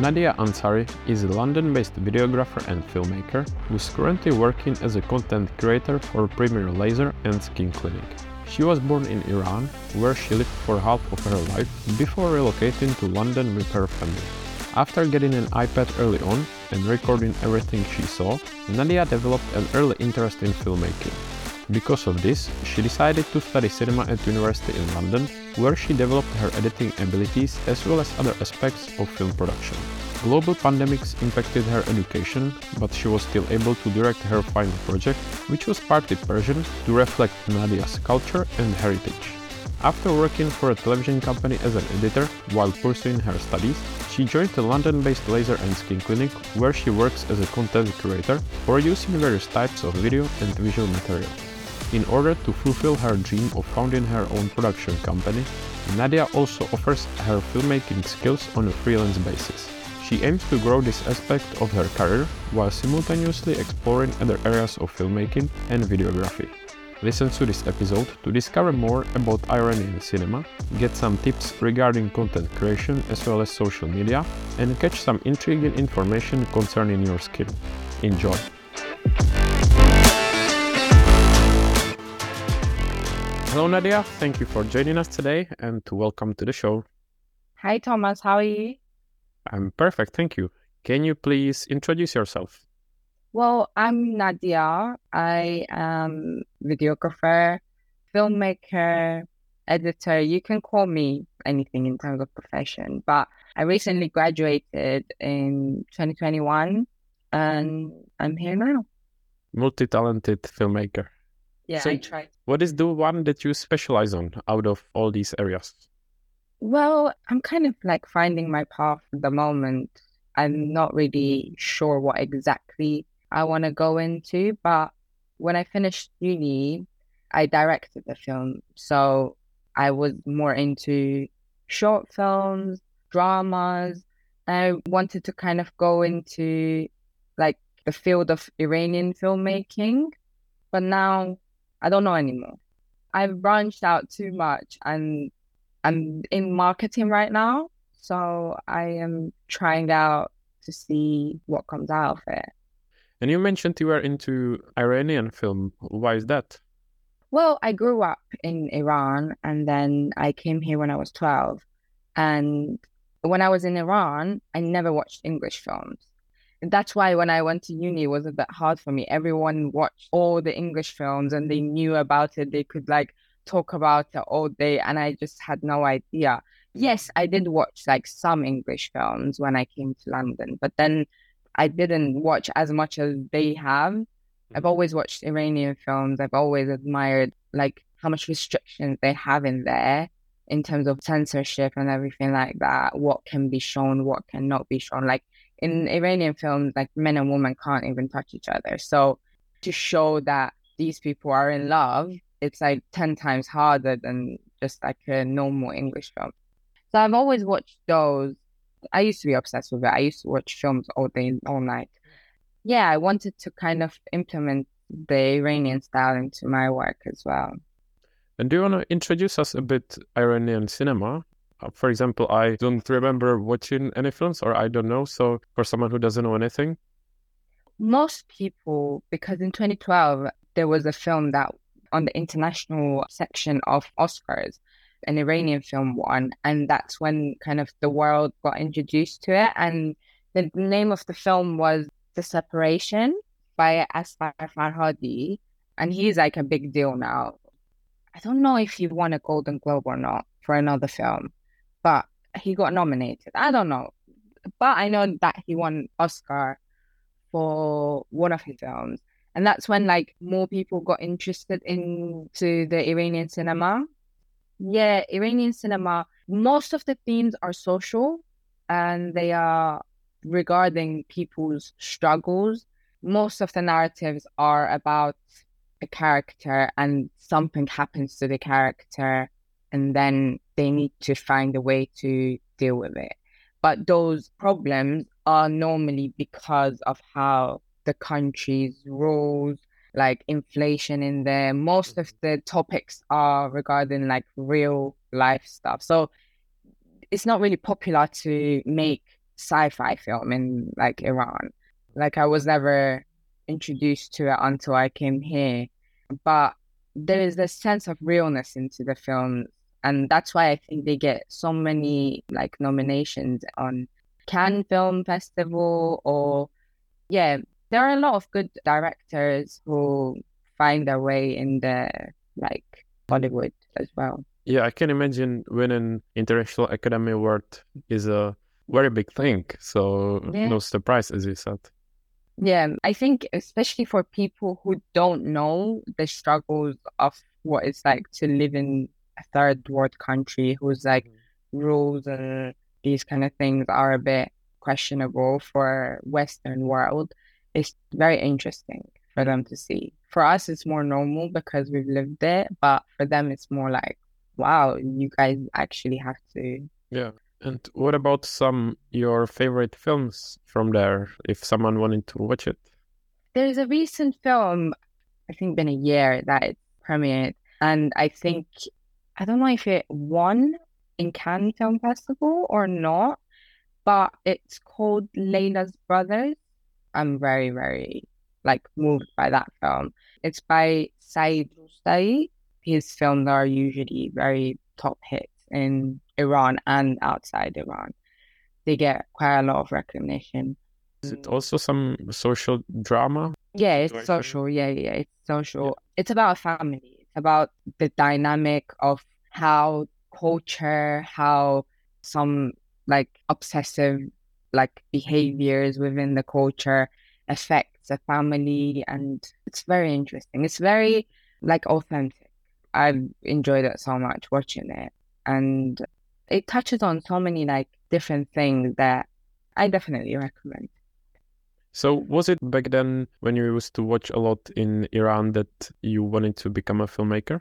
Nadia Ansari is a London based videographer and filmmaker who is currently working as a content creator for Premier Laser and Skin Clinic. She was born in Iran, where she lived for half of her life before relocating to London with her family. After getting an iPad early on and recording everything she saw, Nadia developed an early interest in filmmaking. Because of this, she decided to study cinema at university in London, where she developed her editing abilities as well as other aspects of film production. Global pandemics impacted her education, but she was still able to direct her final project, which was partly Persian, to reflect Nadia's culture and heritage. After working for a television company as an editor while pursuing her studies, she joined the London-based Laser and Skin Clinic, where she works as a content creator, producing various types of video and visual material. In order to fulfill her dream of founding her own production company, Nadia also offers her filmmaking skills on a freelance basis. She aims to grow this aspect of her career while simultaneously exploring other areas of filmmaking and videography. Listen to this episode to discover more about Iranian cinema, get some tips regarding content creation as well as social media, and catch some intriguing information concerning your skill. Enjoy! Hello, Nadia. Thank you for joining us today and to welcome to the show. Hi, Thomas. How are you? I'm perfect. Thank you. Can you please introduce yourself? Well, I'm Nadia. I am videographer, filmmaker, editor. You can call me anything in terms of profession, but I recently graduated in 2021 and I'm here now. Multi talented filmmaker. Yeah, So- I tried. What is the one that you specialize on out of all these areas? Well, I'm kind of like finding my path at the moment. I'm not really sure what exactly I want to go into, but when I finished uni, I directed the film. So I was more into short films, dramas. I wanted to kind of go into like the field of Iranian filmmaking, but now I don't know anymore. I've branched out too much and I'm in marketing right now, so I am trying out to see what comes out of it. And you mentioned you were into Iranian film. Why is that? Well, I grew up in Iran and then I came here when I was 12. And when I was in Iran, I never watched English films. That's why when I went to uni, it was a bit hard for me. Everyone watched all the English films and they knew about it. They could like talk about it all day, and I just had no idea. Yes, I did watch like some English films when I came to London, but then I didn't watch as much as they have. I've mm-hmm. always watched Iranian films. I've always admired like how much restrictions they have in there in terms of censorship and everything like that. What can be shown, what cannot be shown. Like in Iranian films, like men and women can't even touch each other. So to show that these people are in love, it's like 10 times harder than just like a normal English film. So I've always watched those. I used to be obsessed with it. I used to watch films all day, all night. Yeah, I wanted to kind of implement the Iranian style into my work as well. And do you want to introduce us a bit Iranian cinema? Uh, for example, I don't remember watching any films, or I don't know. So, for someone who doesn't know anything, Most people, because in 2012, there was a film that on the international section of Oscars, an Iranian film won. And that's when kind of the world got introduced to it. And the name of the film was The Separation by Asghar Farhadi. And he's like a big deal now. I don't know if he won a Golden Globe or not for another film, but he got nominated. I don't know. But I know that he won Oscar for one of his films. And that's when like more people got interested into the Iranian cinema. Yeah, Iranian cinema, most of the themes are social and they are regarding people's struggles. Most of the narratives are about a character and something happens to the character and then they need to find a way to deal with it. But those problems are normally because of how the country's rules, like inflation in there. Most of the topics are regarding like real life stuff. So it's not really popular to make sci-fi film in like Iran. Like I was never introduced to it until I came here. But there is a sense of realness into the film. And that's why I think they get so many like nominations on Cannes Film Festival or yeah, there are a lot of good directors who find their way in the like Hollywood as well. Yeah, I can imagine winning International Academy Award is a very big thing. So Yeah. no surprise, as you said. Yeah, I think especially for people who don't know the struggles of what it's like to live in third world country whose like mm-hmm. rules and these kind of things are a bit questionable for Western world, it's very interesting for them to see. For us, it's more normal because we've lived it, but for them, it's more like, wow, you guys actually have to. Yeah. And what about some your favorite films from there? If someone wanted to watch it, There's a recent film, I think been a year that it premiered, and I think I don't know if it won in Cannes Film Festival or not, but it's called Leila's Brothers. I'm very, very like moved by that film. It's by Saeed Roustaee. His films are usually very top hits in Iran and outside Iran. They get quite a lot of recognition. is it also some social drama? Yeah, it's Situation? social. Yeah, yeah, it's social. It's about a family. About the dynamic of how culture, how some like obsessive like behaviors within the culture affects a family and it's very interesting. It's very like authentic. I've enjoyed it so much watching it. And it touches on so many like different things that I definitely recommend. So was it back then when you used to watch a lot in Iran that you wanted to become a filmmaker?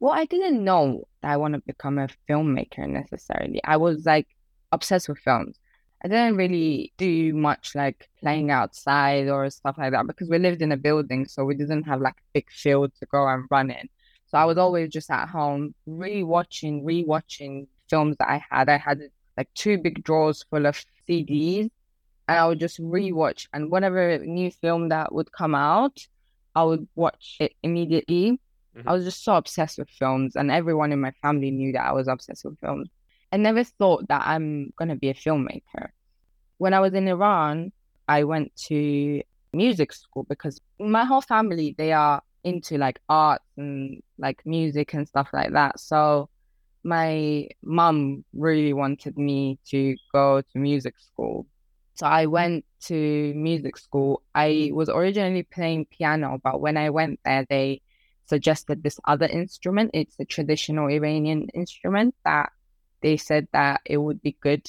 Well, I didn't know I want to become a filmmaker necessarily. I was like obsessed with films. I didn't really do much like playing outside or stuff like that because we lived in a building, so we didn't have like a big field to go and run in. So I was always just at home rewatching, rewatching films that I had. I had like two big drawers full of CDs, and I would just mm. rewatch. And whatever new film that would come out, I would watch it immediately. I mm-hmm. was just so obsessed with films, and everyone in my family knew that I was obsessed with films. I never thought that I'm gonna be a filmmaker. When I was in Iran, I went to music school because my whole family they are into like arts and like music and stuff like that. So my mum really wanted me to go to music school. So I mm. went to music school. I was originally playing piano, but when I went there, they suggested this other instrument. It's a traditional Iranian instrument that they said that it would be good.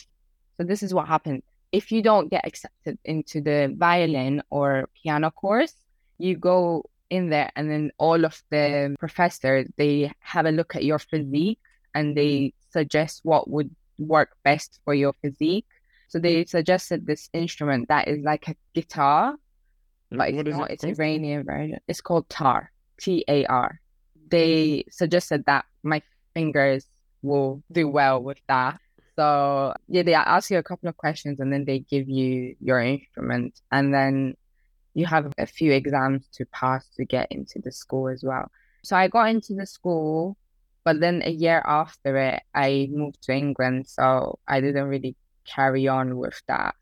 So this is what happened. If you don't get accepted into the violin or piano course, you go in there and then all of the professors they have a look at your physique and they suggest what would work best for your physique. So they suggested this instrument that is like a guitar, but it's not. it It's? Iranian version. It's called tar, T A R. They suggested that my fingers will do well with that. So yeah, they ask you a couple of questions and then they give you your instrument, and then you have a few exams to pass to get into the school as well. So I got into the school, but then a year after it, I moved to England, so I didn't really carry on with that.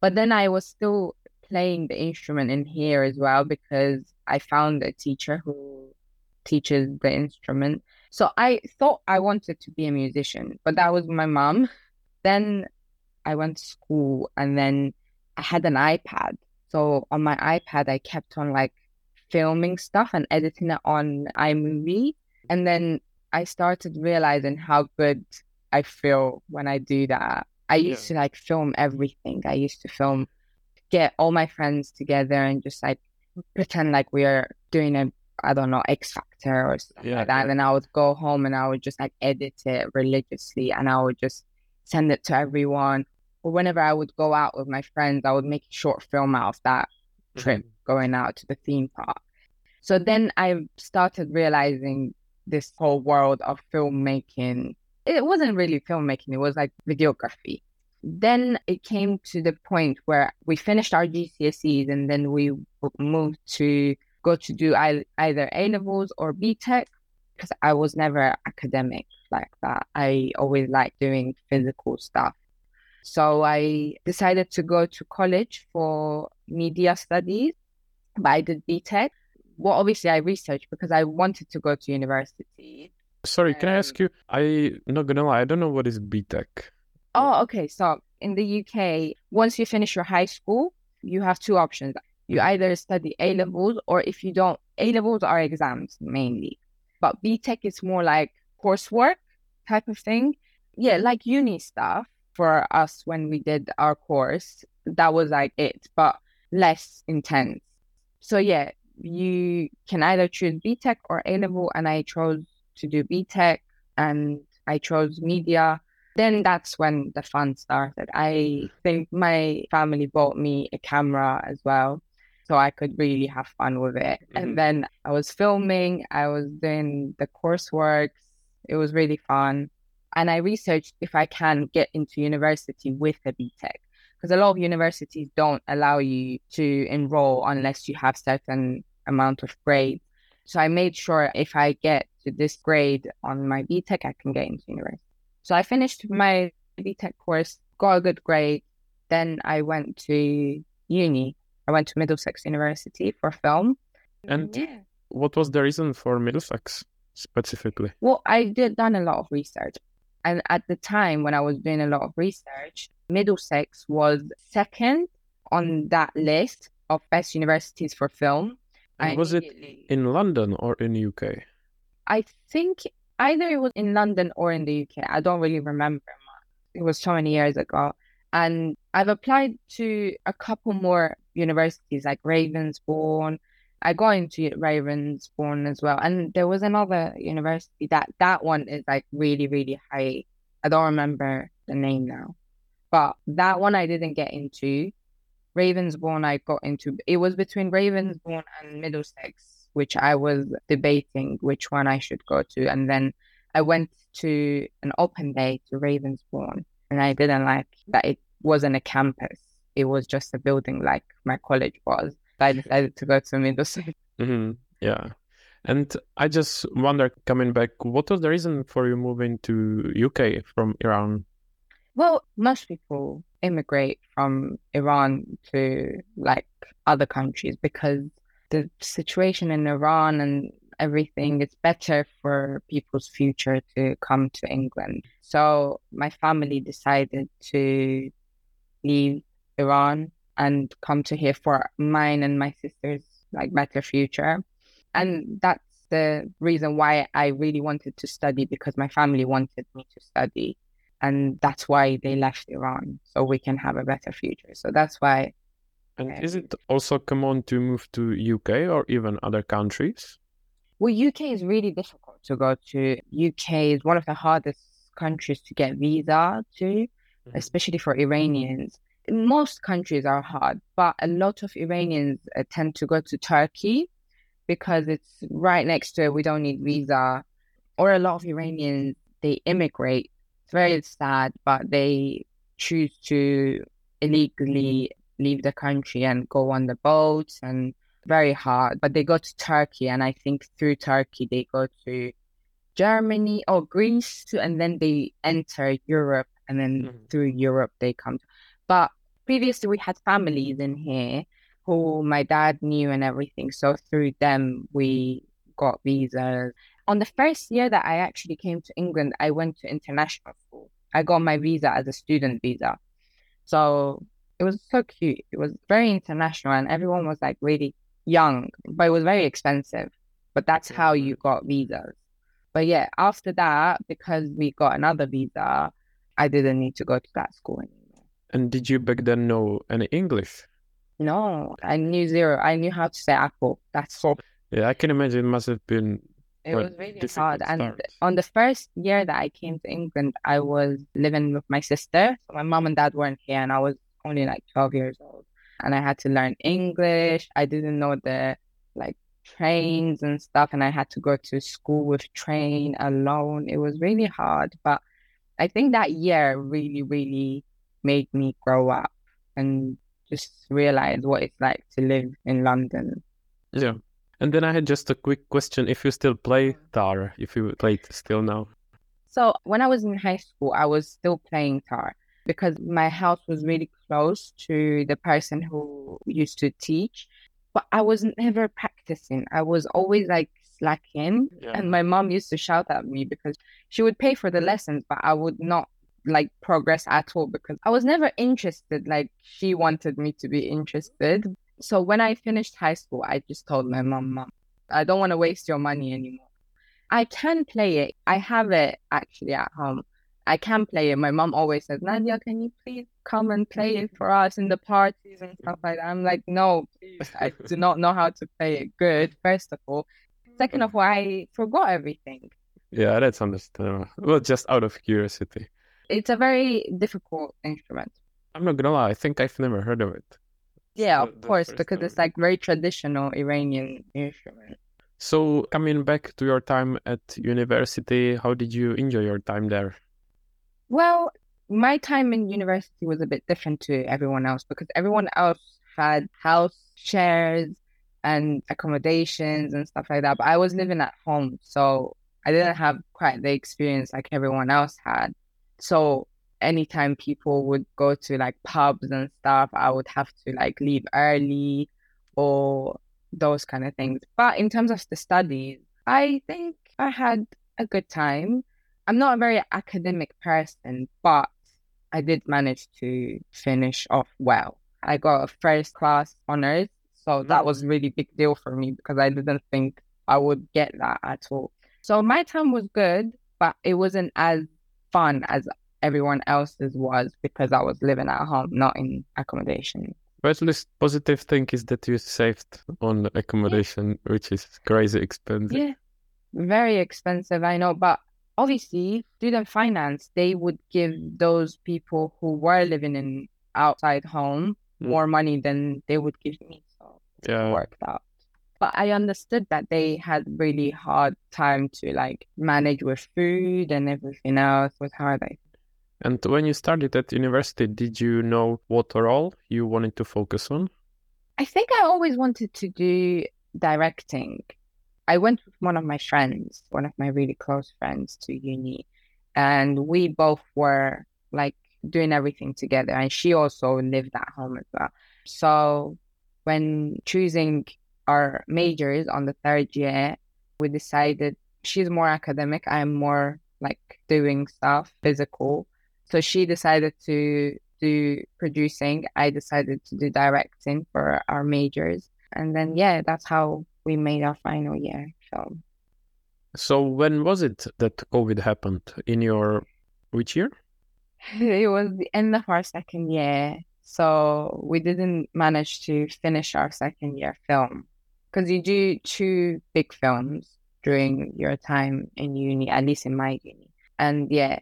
But then I was still playing the instrument in here as well because I found a teacher who teaches the instrument. So I thought I wanted to be a musician, but that was my mom. Then I went to school and then I had an iPad. So on my iPad, I kept on like filming stuff and editing it on iMovie. And then I started realizing how good I feel when I do that. I used to like film everything. I used to film, get all my friends together and just like pretend like we are doing a, I don't know, X Factor or stuff Yeah, like that. yeah. And then I would go home and I would just like edit it religiously and I would just send it to everyone. Or whenever I would go out with my friends, I would make a short film out of that trip mm-hmm. going out to the theme park. So then I started realizing this whole world of filmmaking. It wasn't really filmmaking, it was like videography. Then it came to the point where we finished our GCSEs and then we moved to go to do either A levels or BTEC because I was never academic like that. I always liked doing physical stuff. So I decided to go to college for media studies, but I did BTEC. Well, obviously, I researched because I wanted to go to university. Sorry, can I ask um, you? I'm not gonna lie, I don't know what is BTEC. Oh, okay. So in the UK, once you finish your high school, you have two options. You mm-hmm. either study A levels, or if you don't, A levels are exams mainly. But BTEC is more like coursework type of thing. Yeah, like uni stuff for us when we did our course. That was like it, but less intense. So yeah, you can either choose BTEC or A level, and I chose to do BTEC and I chose media. Then that's when the fun started. I think my family bought me a camera as well. So I could really have fun with it. Mm-hmm. And then I was filming, I was doing the coursework. It was really fun. And I researched if I can get into university with a BTEC because a lot of universities don't allow you to enroll unless you have certain amount of grades. So I made sure if I get to this grade on my BTEC, I can get into university. So I finished my BTEC course, got a good grade. Then I went to uni. I went to Middlesex University for film. And yeah. what was the reason for Middlesex specifically? Well, I did done a lot of research. And at the time when I was doing a lot of research, Middlesex was second on that list of best universities for film. And was it in London or in UK? I think either it was in London or in the UK. I don't really remember It was so many years ago. And I've applied to a couple more universities like Ravensbourne. I got into Ravensbourne as well. And there was another university that that one is like really, really high. I don't remember the name now. But that one I didn't get into. Ravensbourne I got into. It was between Ravensbourne and Middlesex, which I was debating which one I should go to. And then I went to an open day to Ravensbourne and I didn't like that it wasn't a campus. It was just a building like my college was. I decided to go to Middlesex. Mm-hmm. Yeah. And I just wonder, coming back, what was the reason for you moving to UK from Iran? Well, most people immigrate from Iran to like other countries because the situation in Iran and everything is better for people's future to come to England. So my family decided to leave Iran and come to here for mine and my sister's like better future. And that's the reason why I really wanted to study because my family wanted me to study and that's why they left Iran so we can have a better future. So that's why. And is it also common to move to UK or even other countries? Well, UK is really difficult to go to. UK is one of the hardest countries to get visa to, mm-hmm. especially for Iranians. Most countries are hard, but a lot of Iranians uh, tend to go to Turkey because it's right next to it. We don't need visa. Or a lot of Iranians they immigrate it's very sad, but they choose to illegally leave the country and go on the boats and very hard. But they go to Turkey, and I think through Turkey they go to Germany or Greece, and then they enter Europe, and then mm-hmm. through Europe they come. But previously we had families in here who my dad knew and everything, so through them we got visas on the first year that I actually came to England, I went to international school. I got my visa as a student visa. So it was so cute. It was very international and everyone was like really young, but it was very expensive. But that's how you got visas. But yeah, after that, because we got another visa, I didn't need to go to that school anymore. And did you back then know any English? No, I knew zero. I knew how to say apple. That's all. Yeah, I can imagine it must have been it was really hard. And on the first year that I came to England, I was living with my sister. So my mom and dad weren't here, and I was only like 12 years old. And I had to learn English. I didn't know the like trains and stuff, and I had to go to school with train alone. It was really hard, but I think that year really, really made me grow up and just realize what it's like to live in London. Yeah. And then I had just a quick question if you still play mm-hmm. tar, if you play it still now. So when I was in high school, I was still playing tar because my house was really close to the person who used to teach, but I was never practicing. I was always like slacking, Yeah. and my mom used to shout at me because she would pay for the lessons, but I would not like progress at all because I was never interested like she wanted me to be interested. So when I finished high school, I just told my mom, Mom, I don't want to waste your money anymore. I can play it. I have it actually at home. I can play it. My mom always says, Nadia, can you please come and play it for us in the parties and stuff like that? I'm like, no, please. I do not know how to play it good, first of all. Second of all, I forgot everything. Yeah, that's understandable. Well, just out of curiosity. It's a very difficult instrument. I'm not gonna lie, I think I've never heard of it. Yeah, the- of course, because time. it's like very traditional Iranian instrument. So, coming back to your time at university, how did you enjoy your time there? Well, my time in university was a bit different to everyone else because everyone else had house shares and accommodations and stuff like that. But I was living at home, so I didn't have quite the experience like everyone else had. So anytime people would go to like pubs and stuff, I would have to like leave early or those kind of things. But in terms of the studies, I think I had a good time. I'm not a very academic person, but I did manage to finish off well. I got a first class honors, so that mm. was a really big deal for me because I didn't think I would get that at all. So my time was good, but it wasn't as fun as everyone else's was because I was living at home, not in accommodation. But at least positive thing is that you saved on accommodation, which is crazy expensive. Yeah, very expensive, I know, but obviously, student finance, they would give those people who were living in outside home Mm. more money than they would give me. So it Yeah. worked out. But I understood that they had really hard time to like manage with food and everything else was hard. I And when you started at university, did you know what role you wanted to focus on? I think I always wanted to do directing. I went with one of my friends, one of my really close friends to uni, and we both were like doing everything together. And she also lived at home as well. So when choosing our majors on the third year, we decided she's more academic, I'm more like doing stuff physical. So she decided to do producing. I decided to do directing for our majors. And then, yeah, that's how we made our final year film. So when was it that COVID happened? In your which year? It was the end of our second year. So we didn't manage to finish our second year film because you do two big films during your time in uni, at least in my uni. And yeah,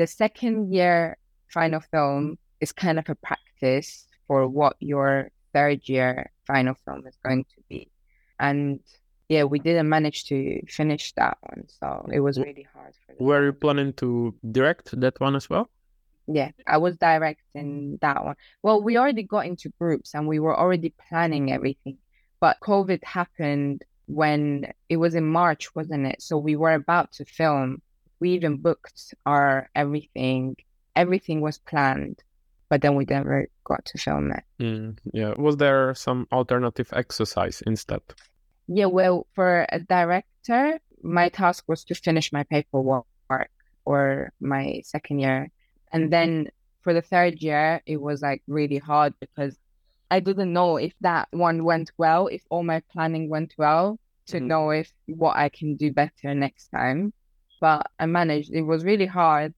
the second year final film is kind of a practice for what your third year final film is going to be. And yeah, we didn't manage to finish that one. So it was really hard Were you planning to direct that one as well? yeah, I was directing that one. Well, we already got into groups and we were already planning everything. But COVID happened when it was in March, wasn't it? So we were about to film. We even booked our everything. Everything was planned, but then we never got to film it. Mm, yeah. Was there some alternative exercise instead? Yeah, well, for a director, my task was to finish my paperwork or my second year. And then for the third year, it was like really hard because I didn't know if that one went well, if all my planning went well, to Mhm. know if what I can do better next time. But I managed. It was really hard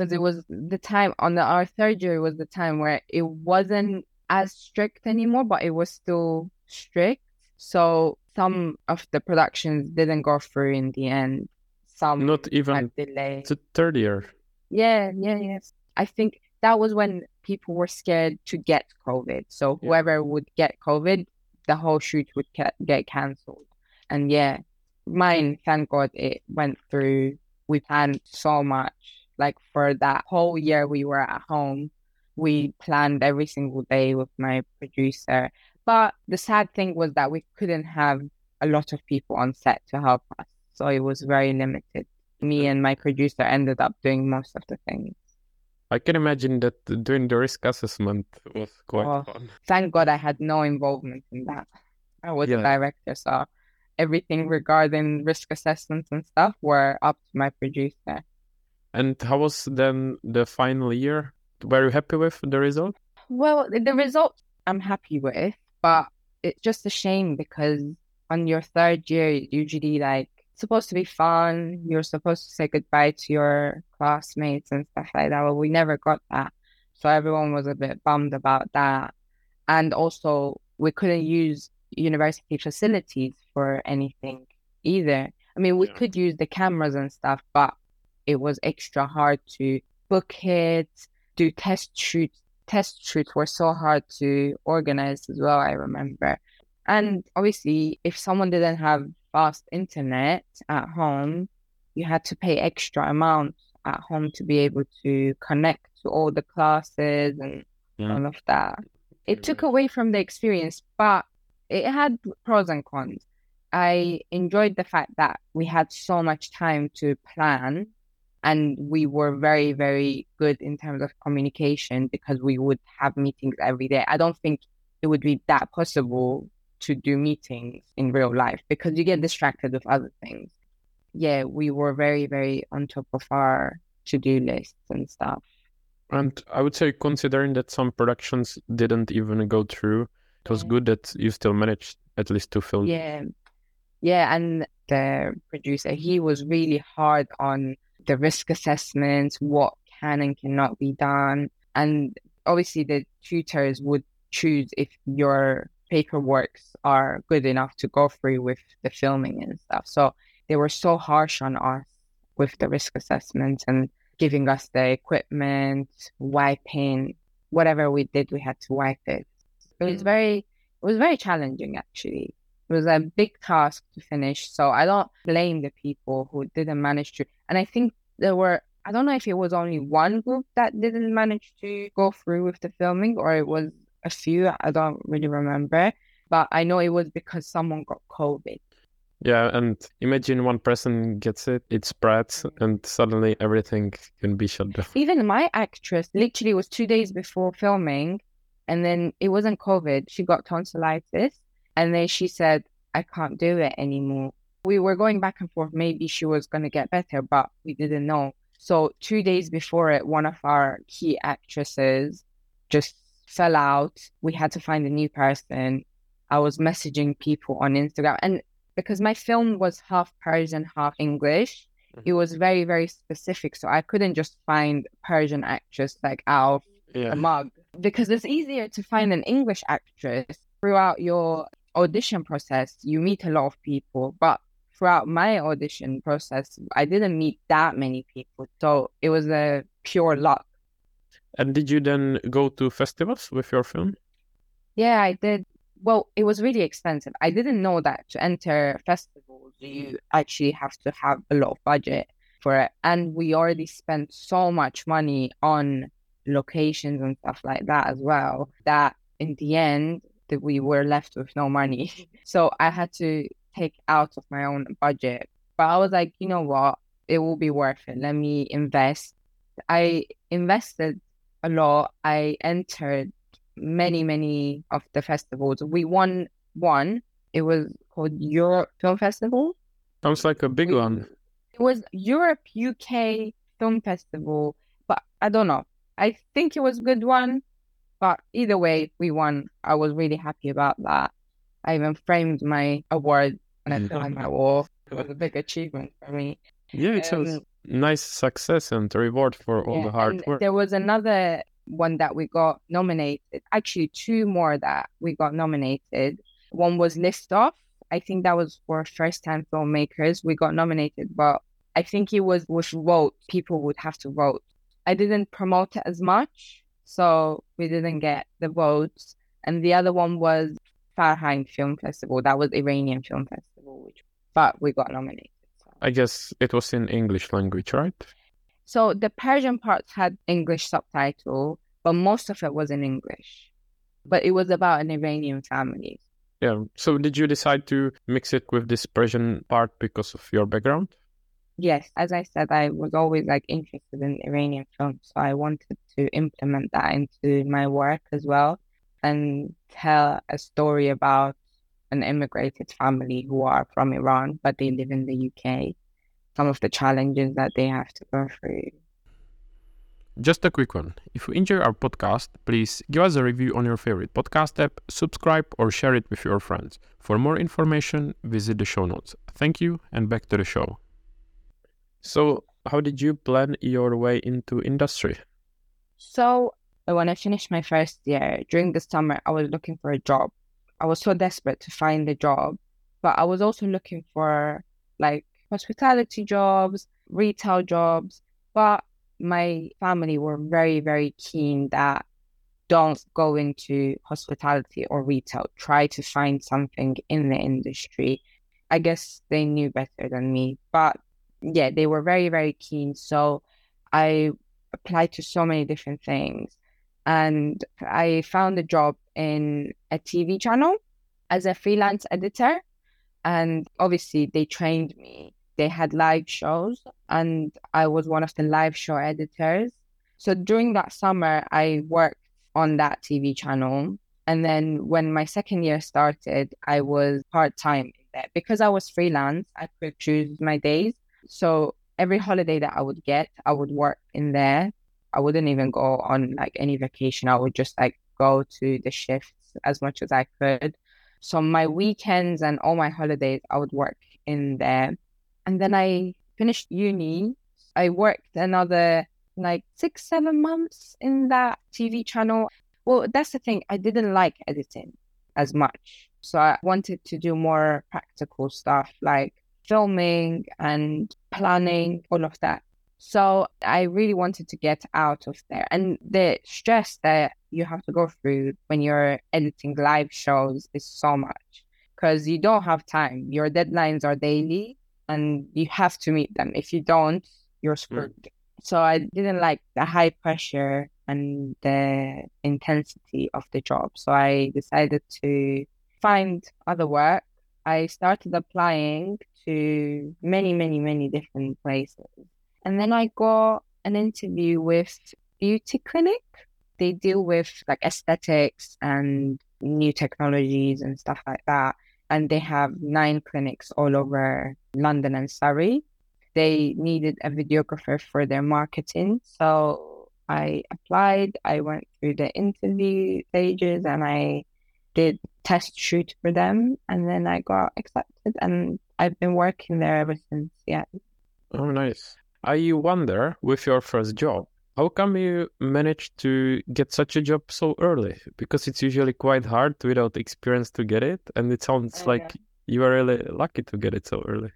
because it was the time on the, our third year was the time where it wasn't mm-hmm. as strict anymore, but it was still strict. So some of the productions didn't go through in the end. Some Not even had delayed. the third year. Yeah, yeah, yes. I think that was when people were scared to get COVID. So Yeah. whoever would get COVID, the whole shoot would ca- get cancelled. And yeah, mine, thank God, it went through. We planned so much. Like for that whole year we were at home, We planned every single day with my producer. But the sad thing was that we couldn't have a lot of people on set to help us. So it was very limited. Me and my producer ended up doing most of the things. I can imagine that doing the risk assessment was quite Oh. fun. Thank God I had no involvement in that. I was Yeah. the director, so everything regarding risk assessments and stuff were up to my producer. And how was then the final year? Were you happy with the result? Well, the, result I'm happy with, but it's just a shame because on your third year, usually like supposed to be fun. You're supposed to say goodbye to your classmates and stuff like that. Well, we never got that. So everyone was a bit bummed about that. And also, we couldn't use university facilities for anything either. I mean, we Yeah. could use the cameras and stuff, but it was extra hard to book it, do test shoots. Test shoots were so hard to organize as well, I remember. And obviously, if someone didn't have fast internet at home, you had to pay extra amounts at home to be able to connect to all the classes and Yeah. all of that. It took away from the experience, but it had pros and cons. I enjoyed the fact that we had so much time to plan and we were very, very good in terms of communication because we would have meetings every day. I don't think it would be that possible to do meetings in real life because you get distracted with other things. Yeah, we were very, very on top of our to do lists and stuff. And I would say, considering that some productions didn't even go through, it was Yeah. good that you still managed at least to film. Yeah. Yeah. And the producer, he was really hard on the risk assessments, what can and cannot be done. And obviously, the tutors would choose if your paperworks are good enough to go through with the filming and stuff. So they were so harsh on us with the risk assessments and giving us the equipment, wiping, whatever we did, we had to wipe it. It was very, it was very challenging actually. It was a big task to finish. So I don't blame the people who didn't manage to. And I think there were, I don't know if it was only one group that didn't manage to go through with the filming or it was a few. I don't really remember. But I know it was because someone got COVID. Yeah, and imagine one person gets it, it spreads, and suddenly everything can be shut down. Even my actress literally was two days before filming, and then it wasn't COVID. She got tonsillitis, and then she said, I can't do it anymore. We were going back and forth. Maybe she was going to get better, but we didn't know. So, two days before it, one of our key actresses just fell out. We had to find a new person. I was messaging people on Instagram, and because my film was half Persian, half English, mm-hmm. it was very, very specific. So I couldn't just find Persian actress like out of Yeah. a mug because it's easier to find an English actress throughout your audition process. You meet a lot of people, but throughout my audition process, I didn't meet that many people. So it was a pure luck. And did you then go to festivals with your film? Yeah, I did. Well, it was really expensive. I didn't know that to enter festivals, you actually have to have a lot of budget for it. And we already spent so much money on locations and stuff like that as well, that in the end, that we mm. were left with no money. So I had to take out of my own budget. But I was like, you know what? It will be worth it. Let me invest. I invested a lot. I entered many, many of the festivals. We won one. It was called Europe Film Festival. Sounds like a big We- one. It was Europe UK Film Festival, but I don't know. I think it was a good one, but either way, we won. I was really happy about that. I even framed my award and I it on my wall. It was a big achievement for me. Yeah, it sounds Um, nice success and reward for all Yeah, the hard work. There was another one that we got nominated. Actually, two more that we got nominated. One was List Off. I think that was for first time filmmakers. We got nominated, but I think it was with vote. People would have to vote. I didn't promote it as much, so we didn't get the votes. And the other one was Farhain Film Festival. That was Iranian Film Festival, which but we got nominated. So. I guess it was in English language, right? So the Persian parts had English subtitle. but most of it was in English. But it was about an Iranian family. Yeah. So did you decide to mix it with this Persian part because of your background? Yes, as I said, I was always like interested in Iranian films, so I wanted to implement that into my work as well and tell a story about an immigrated family who are from Iran, but they live in the UK. Some of the challenges that they have to go through. Just a quick one. If you enjoy our podcast, please give us a review on your favorite podcast app, subscribe, or share it with your friends. For more information, visit the show notes. Thank you, and back to the show. So, how did you plan your way into industry? So, when I finished my first year, during the summer, I was looking for a job. I was so desperate to find a job, but I was also looking for like hospitality jobs, retail jobs. But my family were very, very keen that don't go into hospitality or retail. Try to find something in the industry. I guess they knew better than me, but yeah, they were very, very keen. So I applied to so many different things and I found a job in a TV channel as a freelance editor. And obviously, they trained me. They had live shows, and I was one of the live show editors. So during that summer, I worked on that TV channel. And then when my second year started, I was part time there because I was freelance. I could choose my days. So every holiday that I would get, I would work in there I wouldn't even go on like any vacation. I would just like go to the shifts as much as I could. So my weekends and all my holidays, I would work in there. And then I finished uni. I worked another like six, seven months in that TV channel. Well, that's the thing. I didn't like editing as much. So I wanted to do more practical stuff like filming and planning, all of that. So I really wanted to get out of there. And the stress that you have to go through when you're editing live shows is so much because you don't have time. Your deadlines are daily and you have to meet them. If you don't, you're mm. screwed. Mm. So I didn't like the high pressure and the intensity of the job. So I decided to find other work. I started applying to many, many, many different places. And then I got an interview with Beauty Clinic. They deal with like aesthetics and new technologies and stuff like that. And they have nine clinics all over London and Surrey. They needed a videographer for their marketing. So I applied, I went through the interview stages and I did test shoot for them and then I got accepted and I've been working there ever since. Yeah. Oh nice. I wonder with your first job, how come you managed to get such a job so early? Because it's usually quite hard without experience to get it. And it sounds oh, like you are really lucky to get it so early.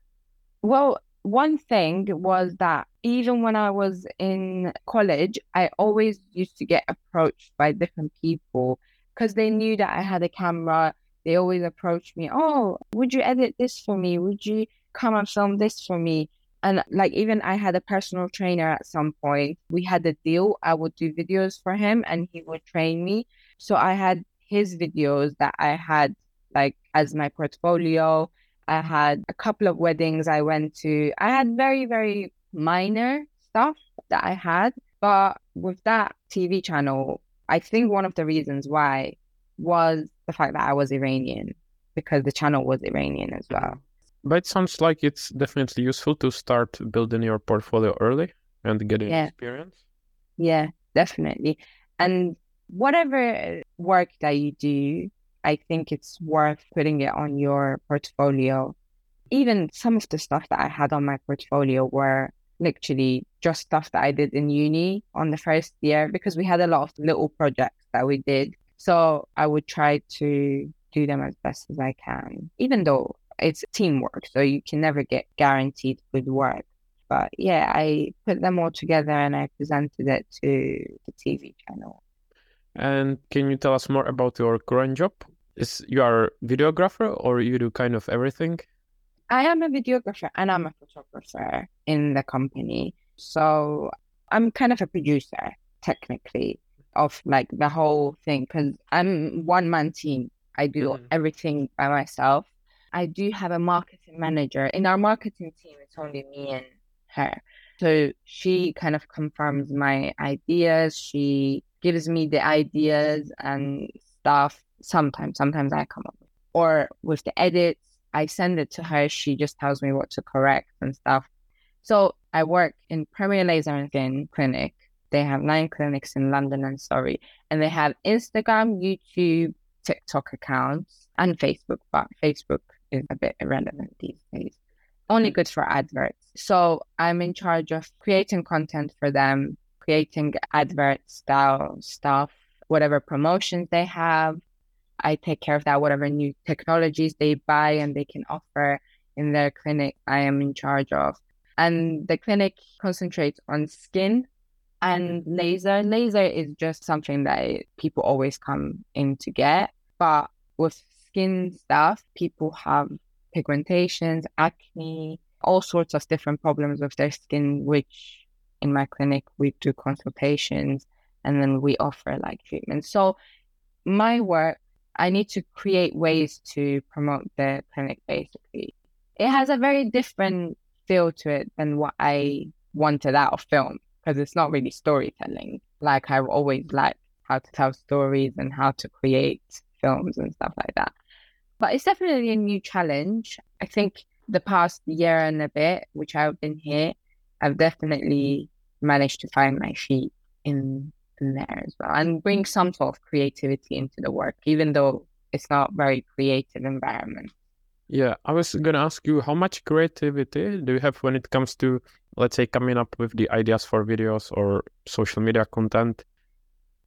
Well, one thing was that even when I was in college, I always used to get approached by different people because they knew that I had a camera. They always approached me, Oh, would you edit this for me? Would you come and film this for me? And like even I had a personal trainer at some point. We had a deal. I would do videos for him and he would train me. So I had his videos that I had like as my portfolio. I had a couple of weddings I went to. I had very, very minor stuff that I had. But with that TV channel, I think one of the reasons why was the fact that I was Iranian because the channel was Iranian as mm-hmm. well. But it sounds like it's definitely useful to start building your portfolio early and getting yeah. experience. Yeah, definitely. And whatever work that you do, I think it's worth putting it on your portfolio. Even some of the stuff that I had on my portfolio were literally just stuff that I did in uni on the first year because we had a lot of little projects that we did. So I would try to do them as best as I can, even though it's teamwork, so you can never get guaranteed good work. But yeah, I put them all together and I presented it to the TV channel. And can you tell us more about your current job? Is you are videographer or you do kind of everything? I am a videographer and I'm a photographer in the company. So I'm kind of a producer, technically. of like the whole thing because I'm one man team. I do Mhm. everything by myself. I do have a marketing manager. In our marketing team, it's only me and her. So she kind of confirms my ideas. She gives me the ideas and stuff. Sometimes, sometimes I come up with, or with the edits, I send it to her. She just tells me what to correct and stuff. So I work in Premier Laser and Skin Clinic. They have nine clinics in London and Surrey, and they have Instagram, YouTube, TikTok accounts, and Facebook. But Facebook is a bit irrelevant these days. Only good for adverts. So I'm in charge of creating content for them, creating advert style stuff, whatever promotions they have. I take care of that, whatever new technologies they buy and they can offer in their clinic, I am in charge of. And the clinic concentrates on skin and laser. Laser is just something that people always come in to get. But with skin stuff, people have pigmentations, acne, all sorts of different problems with their skin, which in my clinic we do consultations and then we offer like treatment. So my work, I need to create ways to promote the clinic basically. It has a very different feel to it than what I wanted out of film because it's not really storytelling. Like I've always liked how to tell stories and how to create films and stuff like that. But it's definitely a new challenge. I think the past year and a bit, which I've been here, I've definitely managed to find my feet in, in there as well and bring mm-hmm. some sort of creativity into the work, even though it's not very creative environment. Yeah, I was gonna ask you how much creativity do you have when it comes to, let's say, coming up with the ideas for videos or social media content?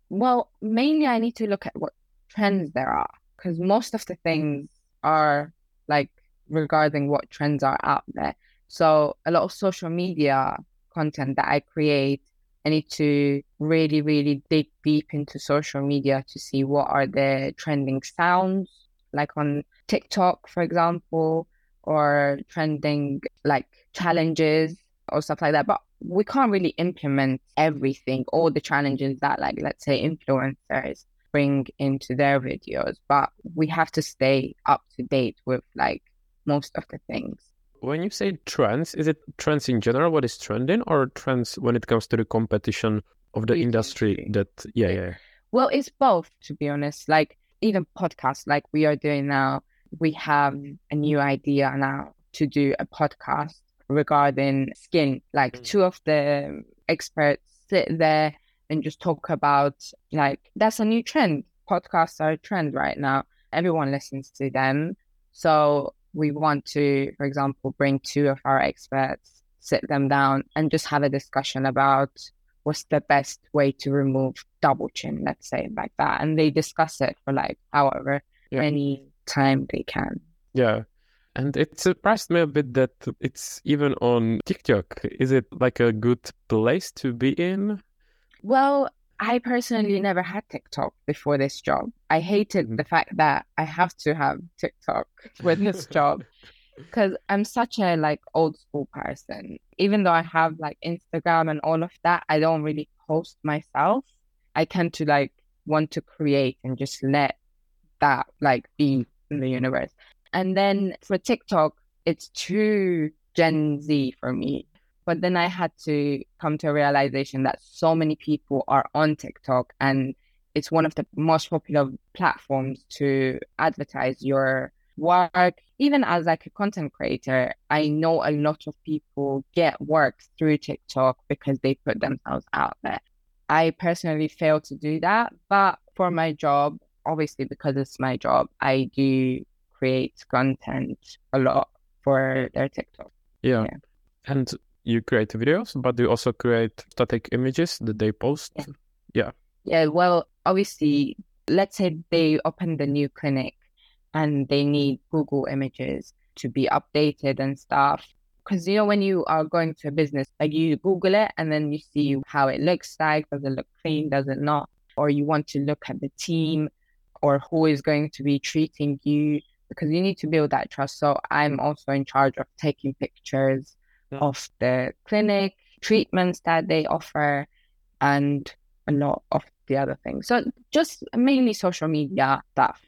Well, mainly I need to look at what trends there are because most of the things are like regarding what trends are out there. So a lot of social media content that I create, I need to really, really dig deep into social media to see what are the trending sounds, like on TikTok, for example, or trending like challenges or stuff like that. But we can't really implement everything, all the challenges that like let's say influencers bring into their videos, but we have to stay up to date with like most of the things. When you say trends, is it trends in general, what is trending, or trends when it comes to the competition of the Beauty industry industry. that, yeah, yeah. Well, it's both, to be honest. Like even podcasts like we are doing now, we have a new idea now to do a podcast regarding skin. Like Mm. two of the experts sit there and just talk about like that's a new trend. Podcasts are a trend right now. Everyone listens to them. So we want to, for example, bring two of our experts, sit them down and just have a discussion about what's the best way to remove double chin, let's say like that. And they discuss it for like however Yeah. any time they can. Yeah. And it surprised me a bit that it's even on TikTok. Is it like a good place to be in? Well, I personally mm-hmm. never had TikTok before this job. I hated the mm-hmm. fact that I have to have TikTok with this job because I'm such a like old school person. Even though I have like Instagram and all of that, I don't really post myself. I tend to like want to create and just let that like be in the universe. And then for TikTok, it's too Gen Z for me. But then I had to come to a realization that so many people are on TikTok and it's one of the most popular platforms to advertise your work. Even as like a content creator, I know a lot of people get work through TikTok because they put themselves out there. I personally fail to do that, but for my job, obviously because it's my job, I do create content a lot for their TikTok. Yeah. Yeah. And you create videos, but you also create static images that they post. Yeah. Yeah, well, obviously, let's say they open the new clinic and they need Google images to be updated and stuff. Because, you know, when you are going to a business, like you Google it and then you see how it looks like. Does it look clean? Does it not? Or you want to look at the team or who is going to be treating you because you need to build that trust. So I'm also in charge of taking pictures Yeah. Of the clinic, treatments that they offer, and a lot of the other things. So just mainly social media stuff.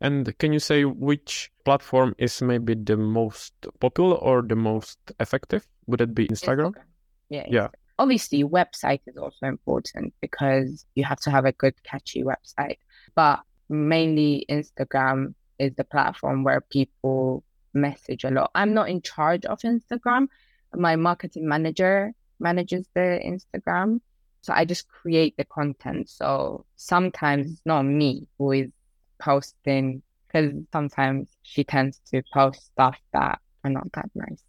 And can you say which platform is maybe the most popular or the most effective? Would it be Instagram? Instagram. Yeah. Yeah. Obviously, website is also important because you have to have a good, catchy website. But mainly, Instagram is the platform where people message a lot. I'm not in charge of Instagram. My marketing manager manages the Instagram. So I just create the content. So sometimes it's not me who is posting because sometimes she tends to post stuff that are not that nice.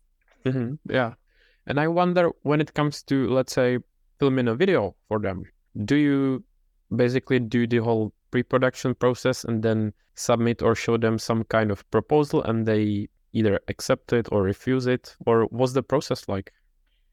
Mm-hmm. Yeah. And I wonder when it comes to, let's say, filming a video for them, do you basically do the whole pre production process and then submit or show them some kind of proposal and they either accept it or refuse it? Or what's the process like?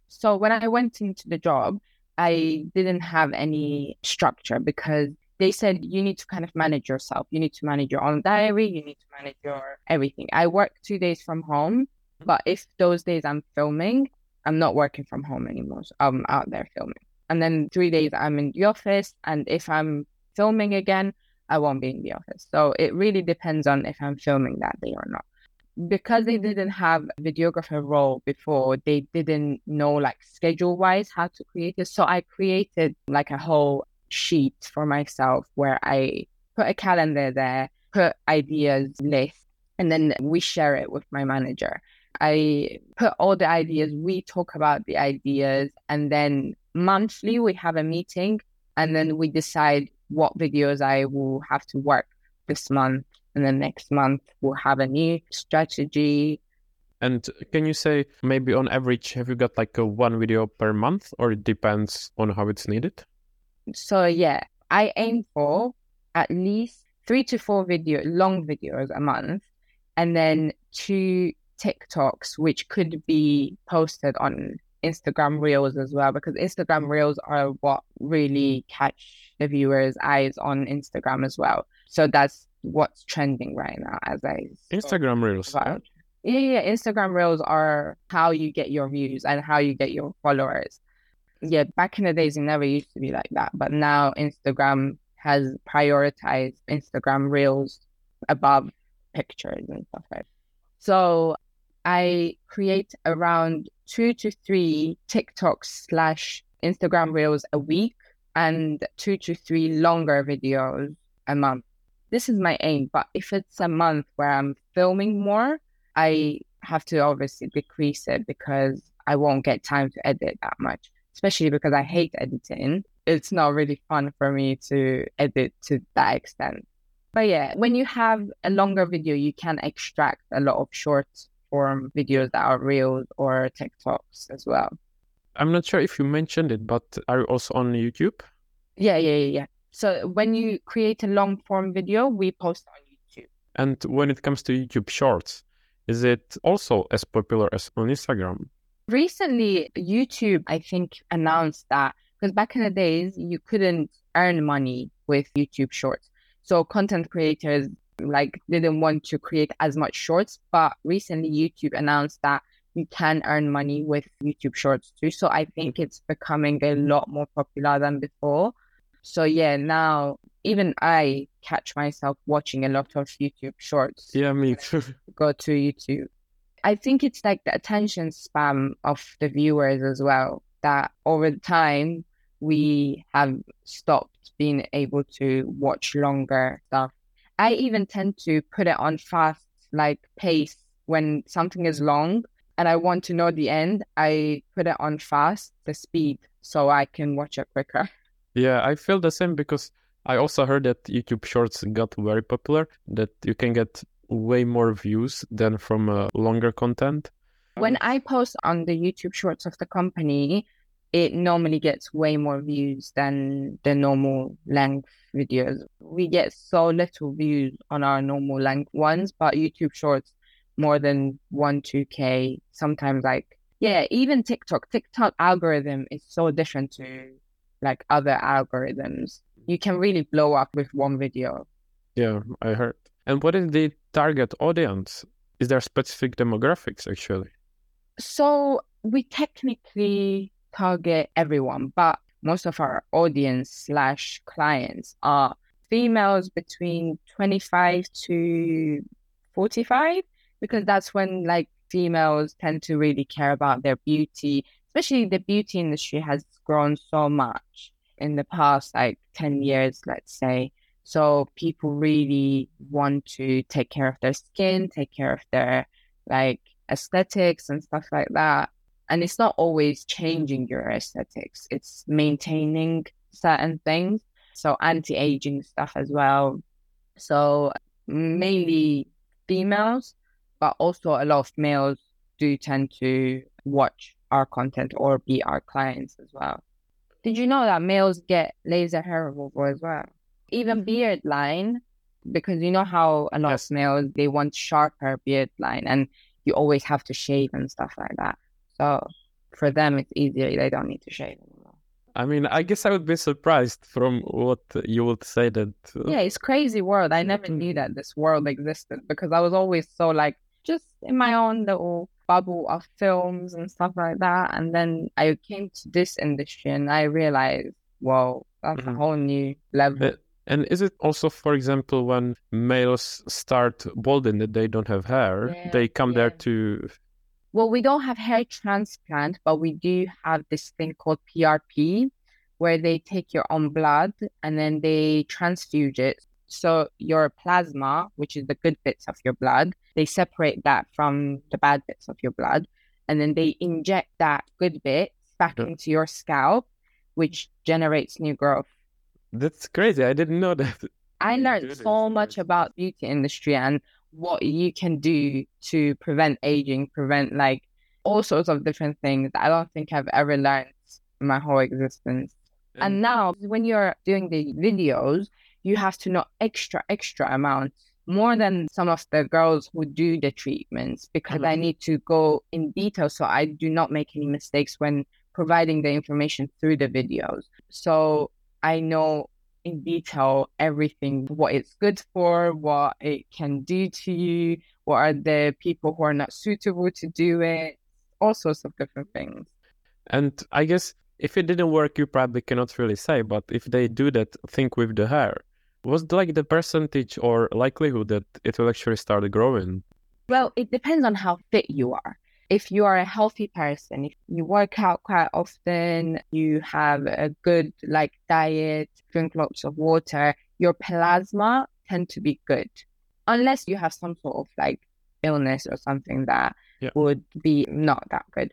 So when I went into the job, I didn't have any structure because they said you need to kind of manage yourself. You need to manage your own diary. You need to manage your everything. I work two days from home, but if those days I'm filming, I'm not working from home anymore. So I'm out there filming. And then three days I'm in the office. And if I'm filming again, I won't be in the office. So it really depends on if I'm filming that day or not. Because they mm-hmm. didn't have videographer role before, they didn't know like schedule wise how to create it. So I created like a whole sheet for myself where I put a calendar there, put ideas list, and then we share it with my manager. I put all the ideas, we talk about the ideas, and then monthly we have a meeting and then we decide what videos I will have to work this month. And then next month we'll have a new strategy. And can you say maybe on average, have you got like a one video per month or it depends on how it's needed? So yeah, I aim for at least three to four video long videos a month, and then two TikToks, which could be posted on Instagram Reels as well, because Instagram Reels are what really catch the viewers' eyes on Instagram as well. So that's what's trending right now, as I Instagram Reels. Yeah? yeah, yeah. Instagram Reels are how you get your views and how you get your followers yeah, back in the days, it never used to be like that. But now Instagram has prioritized Instagram Reels above pictures and stuff like that. So I create around two to three TikToks slash Instagram Reels a week and two to three longer videos a month. This is my aim. But if it's a month where I'm filming more, I have to obviously decrease it because I won't get time to edit that much especially because I hate editing. It's not really fun for me to edit to that extent. But yeah, when you have a longer video, you can extract a lot of short form videos that are reels or TikToks as well. I'm not sure if you mentioned it, but are you also on YouTube? Yeah, yeah, yeah, yeah. So when you mm-hmm. create a long form video, we post on YouTube. And when it comes to YouTube Shorts, is it also as popular as on Instagram? Recently, YouTube, I think, announced that because back in the days, you couldn't earn money with YouTube Shorts. So content creators like didn't want to create as much shorts, but recently YouTube announced that you can earn money with YouTube Shorts too. So I think it's becoming a lot more popular than before. So yeah, now even I catch myself watching a lot of YouTube Shorts. Yeah, me too. Go to YouTube. I think it's like the attention span of the viewers as well, that over time we have stopped being able to watch longer stuff. I even tend to put it on fast, like pace when something is long and I want to know the end. I put it on fast, the speed, so I can watch it quicker. Yeah, I feel the same because I also heard that YouTube Shorts got very popular, that you can get way more views than from uh, longer content. When I post on the YouTube shorts of the company, it normally gets way more views than the normal length videos. We get so little views on our normal length ones, but YouTube shorts more than one, 2K, sometimes like, yeah, even TikTok. TikTok algorithm is so different to like other algorithms. You can really blow up with one video. Yeah, I heard. And what is the target audience? Is there specific demographics actually? So we technically target everyone, but most of our audience slash clients are females between 25 to 45 because that's when like females tend to really care about their beauty especially the beauty industry has grown so much in the past like 10 years let's say. So people really want to take care of their skin take care of their like aesthetics and stuff like that. And it's not always changing your aesthetics. It's maintaining certain things. So anti-aging stuff as well. So mainly females but also a lot of males do tend to watch our content or be our clients as well did you know that males get laser hair removal as well even beard line because you know how a lot yes. of males they want sharper beard line and you always have to shave and stuff like that so for them it's easier they don't need to shave anymore I mean, I guess I would be surprised from what you would say that. Uh... Yeah, it's crazy world. I never knew that this world existed because I was always so like just in my own little bubble of films and stuff like that. And then I came to this industry and I realized, well, that's mm-hmm. a whole new level. and is it also, for example, when males start balding that they don't have hair, yeah, they come yeah. there to well, we don't have hair transplant, but we do have this thing called PRP, where they take your own blood and then they transfuse it. So your plasma, which is the good bits of your blood, they separate that from the bad bits of your blood, and then they inject that good bit back yeah. into your scalp, which generates new growth. That's crazy. I didn't know that. I learned so much about beauty industry and what you can do to prevent aging, prevent like all sorts of different things that I don't think I've ever learned in my whole existence. And now, when you're doing the videos, you have to know extra, extra amount more than some of the girls who do the treatments because mm-hmm. I need to go in detail so I do not make any mistakes when providing the information through the videos. So I know in detail everything what it's good for, what it can do to you, what are the people who are not suitable to do it, all sorts of different things. And I guess if it didn't work, you probably cannot really say, but if they do that think with the hair, was like the percentage or likelihood that it will actually start growing? Well, it depends on how fit you are if you are a healthy person, if you work out quite often, you have a good like diet, drink lots of water, your plasma tend to be good. Unless you have some sort of like illness or something that yeah. would be not that good.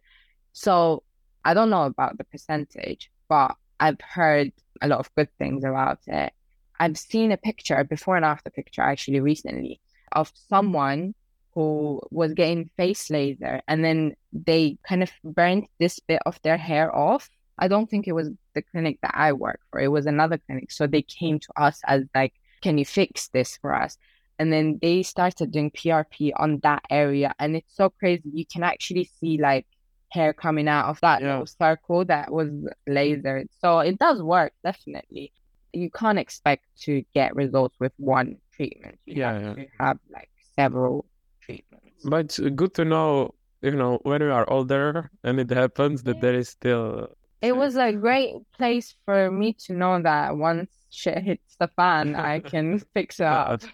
So I don't know about the percentage, but I've heard a lot of good things about it. I've seen a picture, before and after picture actually recently, of someone who was getting face laser and then they kind of burnt this bit of their hair off. I don't think it was the clinic that I work for. It was another clinic. So they came to us as like, can you fix this for us? And then they started doing PRP on that area. And it's so crazy. You can actually see like hair coming out of that yeah. little circle that was lasered. So it does work, definitely. You can't expect to get results with one treatment. You yeah, have yeah. to have like several treatments. But good to know, you know, when we are older and it happens, that there is still. It was a great place for me to know that once shit hits the fan, I can fix it up. Uh-huh.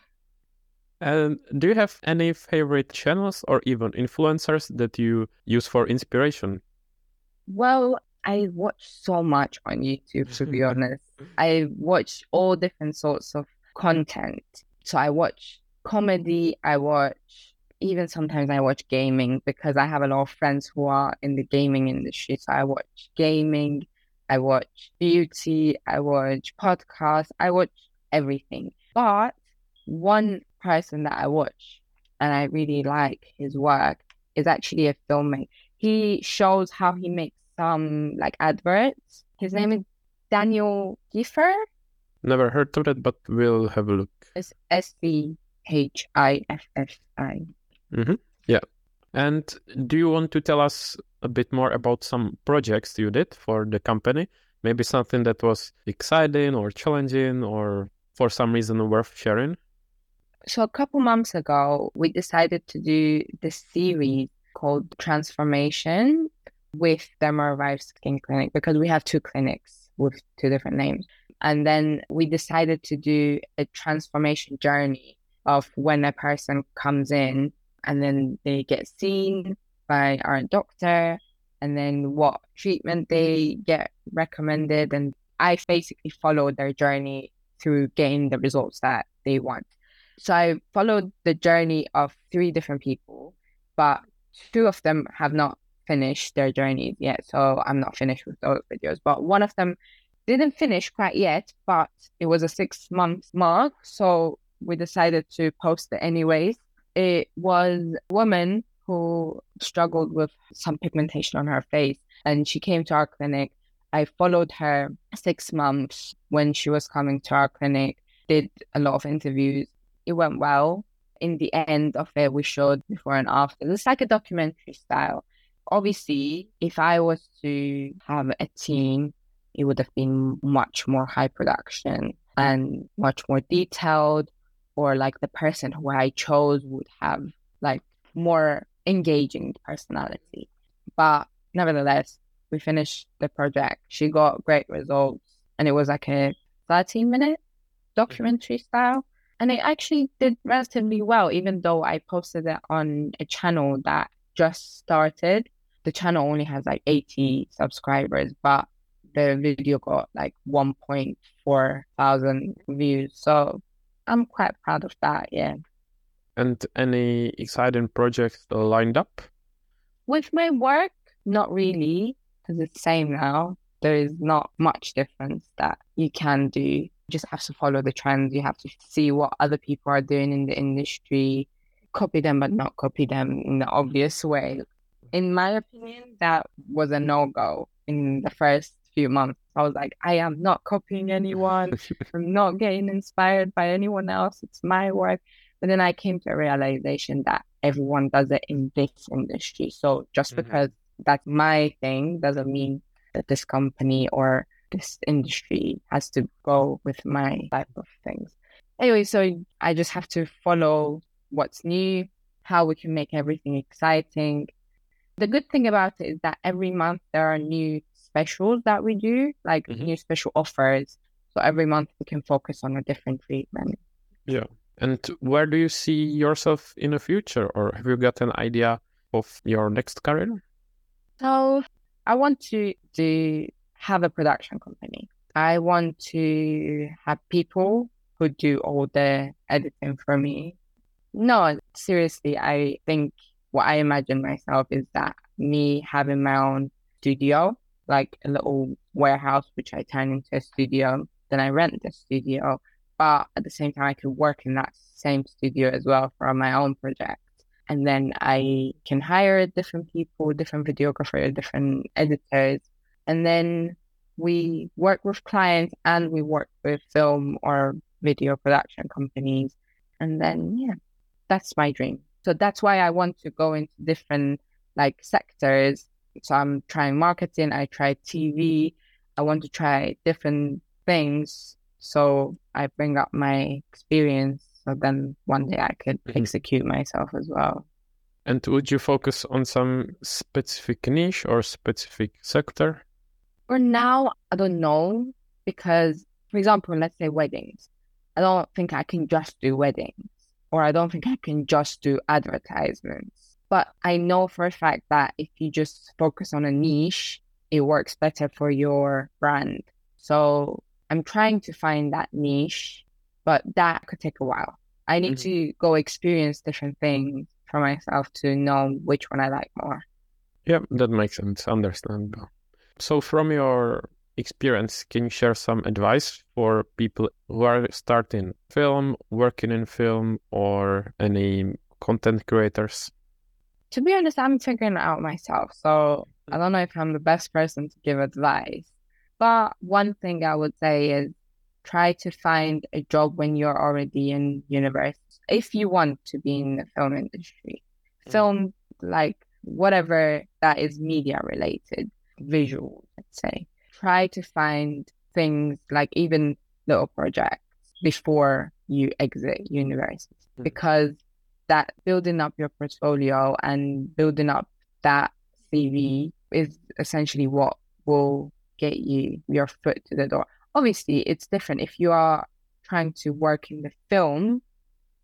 And do you have any favorite channels or even influencers that you use for inspiration? Well, I watch so much on YouTube, to be honest. I watch all different sorts of content. So I watch comedy, I watch even sometimes I watch gaming because I have a lot of friends who are in the gaming industry. So I watch gaming, I watch beauty, I watch podcasts, I watch everything. But one person that I watch and I really like his work is actually a filmmaker. He shows how he makes some like adverts. His name is Daniel Schiffer. Never heard of it, but we'll have a look. It's S C H I F F I. Mm-hmm. Yeah. And do you want to tell us a bit more about some projects you did for the company? Maybe something that was exciting or challenging or for some reason worth sharing? So, a couple months ago, we decided to do this series called Transformation with Arrive Skin Clinic because we have two clinics with two different names. And then we decided to do a transformation journey of when a person comes in and then they get seen by our doctor and then what treatment they get recommended. And I basically followed their journey through getting the results that they want. So I followed the journey of three different people, but two of them have not finished their journeys yet. So I'm not finished with those videos. But one of them didn't finish quite yet, but it was a six month mark. So we decided to post it anyways. It was a woman who struggled with some pigmentation on her face and she came to our clinic. I followed her six months when she was coming to our clinic, did a lot of interviews. It went well. In the end of it, we showed before and after. It's like a documentary style. Obviously, if I was to have a team, it would have been much more high production and much more detailed, or like the person who I chose would have like more engaging personality. But nevertheless, we finished the project. She got great results, and it was like a 13 minute documentary style. And it actually did relatively well, even though I posted it on a channel that just started. The channel only has like 80 subscribers, but the video got like 1.4 thousand views. So I'm quite proud of that. Yeah. And any exciting projects lined up? With my work, not really, because it's the same now. There is not much difference that you can do You just have to follow the trends. You have to see what other people are doing in the industry, copy them, but not copy them in the obvious way. In my opinion, that was a no go in the first few months. I was like, I am not copying anyone. I'm not getting inspired by anyone else. It's my work. But then I came to a realization that everyone does it in this industry. So just mm-hmm. because that's my thing doesn't mean that this company or this industry has to go with my type of things. Anyway, so I just have to follow what's new, how we can make everything exciting. The good thing about it is that every month there are new specials that we do, like mm-hmm. new special offers. So every month we can focus on a different treatment. Yeah. And where do you see yourself in the future, or have you got an idea of your next career? So I want to do have a production company. I want to have people who do all the editing for me. No, seriously, I think what I imagine myself is that me having my own studio, like a little warehouse, which I turn into a studio. Then I rent the studio, but at the same time, I could work in that same studio as well for my own project. And then I can hire different people, different videographers, different editors, and then we work with clients and we work with film or video production companies. And then, yeah, that's my dream. So that's why I want to go into different like sectors. So I'm trying marketing, I try TV, I want to try different things. So I bring up my experience so then one day I could mm-hmm. execute myself as well. And would you focus on some specific niche or specific sector? For now, I don't know because, for example, let's say weddings. I don't think I can just do weddings or I don't think I can just do advertisements. But I know for a fact that if you just focus on a niche, it works better for your brand. So I'm trying to find that niche, but that could take a while. I need mm-hmm. to go experience different things for myself to know which one I like more. Yeah, that makes sense. Understandable. So, from your experience, can you share some advice for people who are starting film, working in film, or any content creators? To be honest, I'm figuring it out myself. So, I don't know if I'm the best person to give advice. But one thing I would say is try to find a job when you're already in university if you want to be in the film industry. Mm. Film, like whatever that is media related visual, let's say. Try to find things like even little projects before you exit university mm-hmm. because that building up your portfolio and building up that CV is essentially what will get you your foot to the door. Obviously, it's different. If you are trying to work in the film,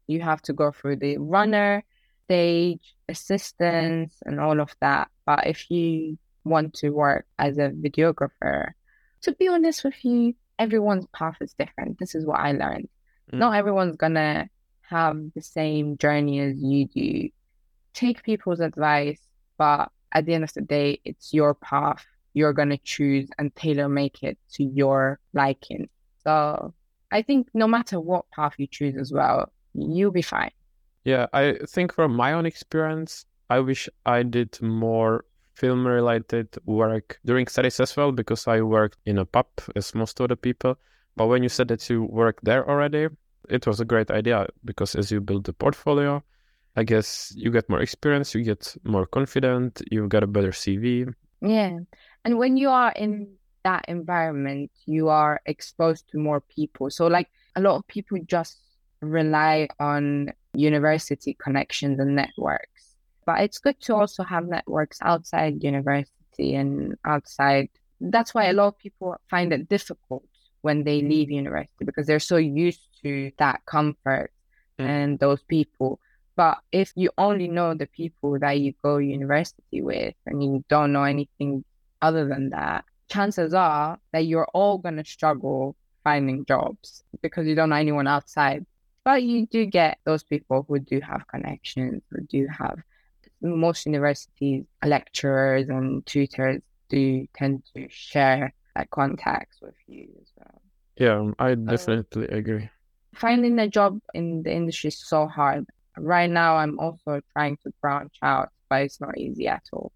you have to go through the runner, stage, assistance, and all of that. But if you want to work as a videographer, to be honest with you, everyone's path is different. This is what I learned. Mm. Not everyone's gonna have the same journey as you do. Take people's advice, but at the end of the day, it's your path. You're gonna choose and tailor make it to your liking. So I think no matter what path you choose as well, you'll be fine. Yeah, I think from my own experience, I wish I did more film related work during studies as well because I worked in a pub as most of the people. But when you said that you worked there already, it was a great idea because as you build the portfolio, I guess you get more experience, you get more confident, you get a better CV. Yeah. And when you are in that environment, you are exposed to more people. So, like, a lot of people just rely on university connections and networks. But it's good to also have networks outside university and outside. That's why a lot of people find it difficult when they leave university because they're so used to that comfort mm. and those people. But if you only know the people that you go university with and you don't know anything other than that, chances are that you're all going to struggle finding jobs because you don't know anyone outside but you do get those people who do have connections, who do have most universities, lecturers and tutors do tend to share that contacts with you as well. Yeah, um, I definitely agree. Finding a job in the industry is so hard. Right now, I'm also trying to branch out, but it's not easy at all.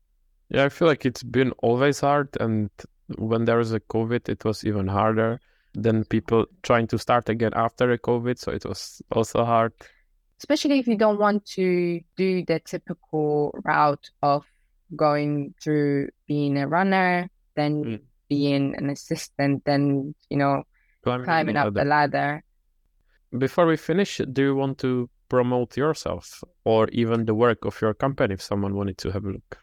Yeah, I feel like it's been always hard. And when there was a COVID, it was even harder than people trying to start again after a COVID. So it was also hard. Especially if you don't want to do the typical route of going through being a runner, then mm. being an assistant, then, you know, climbing, climbing up the ladder. Before we finish, do you want to promote yourself or even the work of your company if someone wanted to have a look?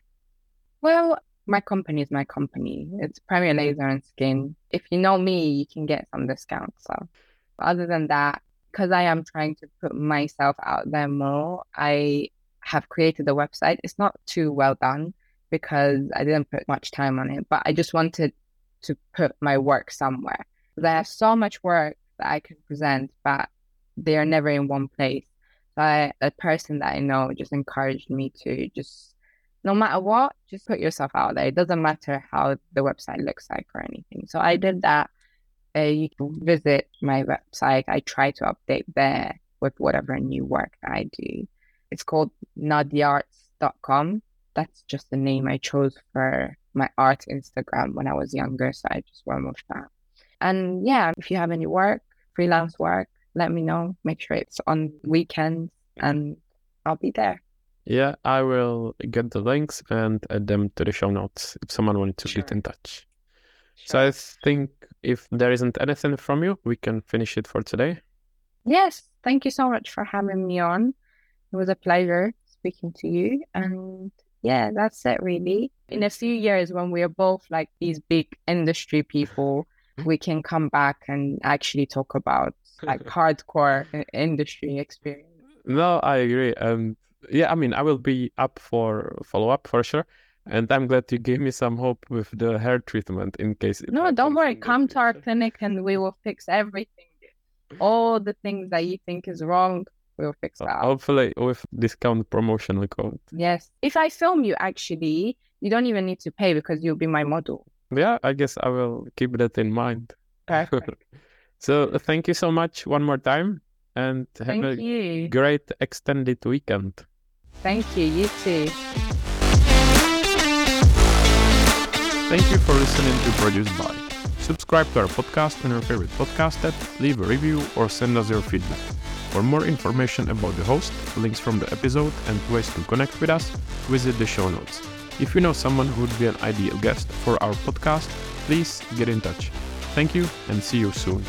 Well, my company is my company. It's Premier Laser and Skin. If you know me, you can get some discounts. So, other than that, because I am trying to put myself out there more, I have created a website. It's not too well done because I didn't put much time on it, but I just wanted to put my work somewhere. Have so much work that I can present, but they are never in one place. So I, a person that I know just encouraged me to just no matter what, just put yourself out there. It doesn't matter how the website looks like or anything. So I did that. Uh, you can visit my website. I try to update there with whatever new work I do. It's called nadiartsz.com. That's just the name I chose for my art Instagram when I was younger. So I just went with that. And yeah, if you have any work, freelance work, let me know. Make sure it's on weekends and I'll be there. Yeah, I will get the links and add them to the show notes if someone wanted to sure. get in touch. Sure. So I think if there isn't anything from you, we can finish it for today. Yes, thank you so much for having me on. It was a pleasure speaking to you. And yeah, that's it really. In a few years, when we are both like these big industry people, we can come back and actually talk about like hardcore industry experience. No, I agree. Um, yeah, I mean, I will be up for follow up for sure. And I'm glad you gave me some hope with the hair treatment in case. No, don't worry. Come to our clinic and we will fix everything. All the things that you think is wrong, we'll fix uh, that. Hopefully, with discount promotional code. Yes. If I film you, actually, you don't even need to pay because you'll be my model. Yeah, I guess I will keep that in mind. Perfect. so, uh, thank you so much one more time and have thank a you. great extended weekend. Thank you. You too. Thank you for listening to Produced By. Subscribe to our podcast on your favorite podcast app, leave a review, or send us your feedback. For more information about the host, links from the episode, and ways to connect with us, visit the show notes. If you know someone who would be an ideal guest for our podcast, please get in touch. Thank you and see you soon.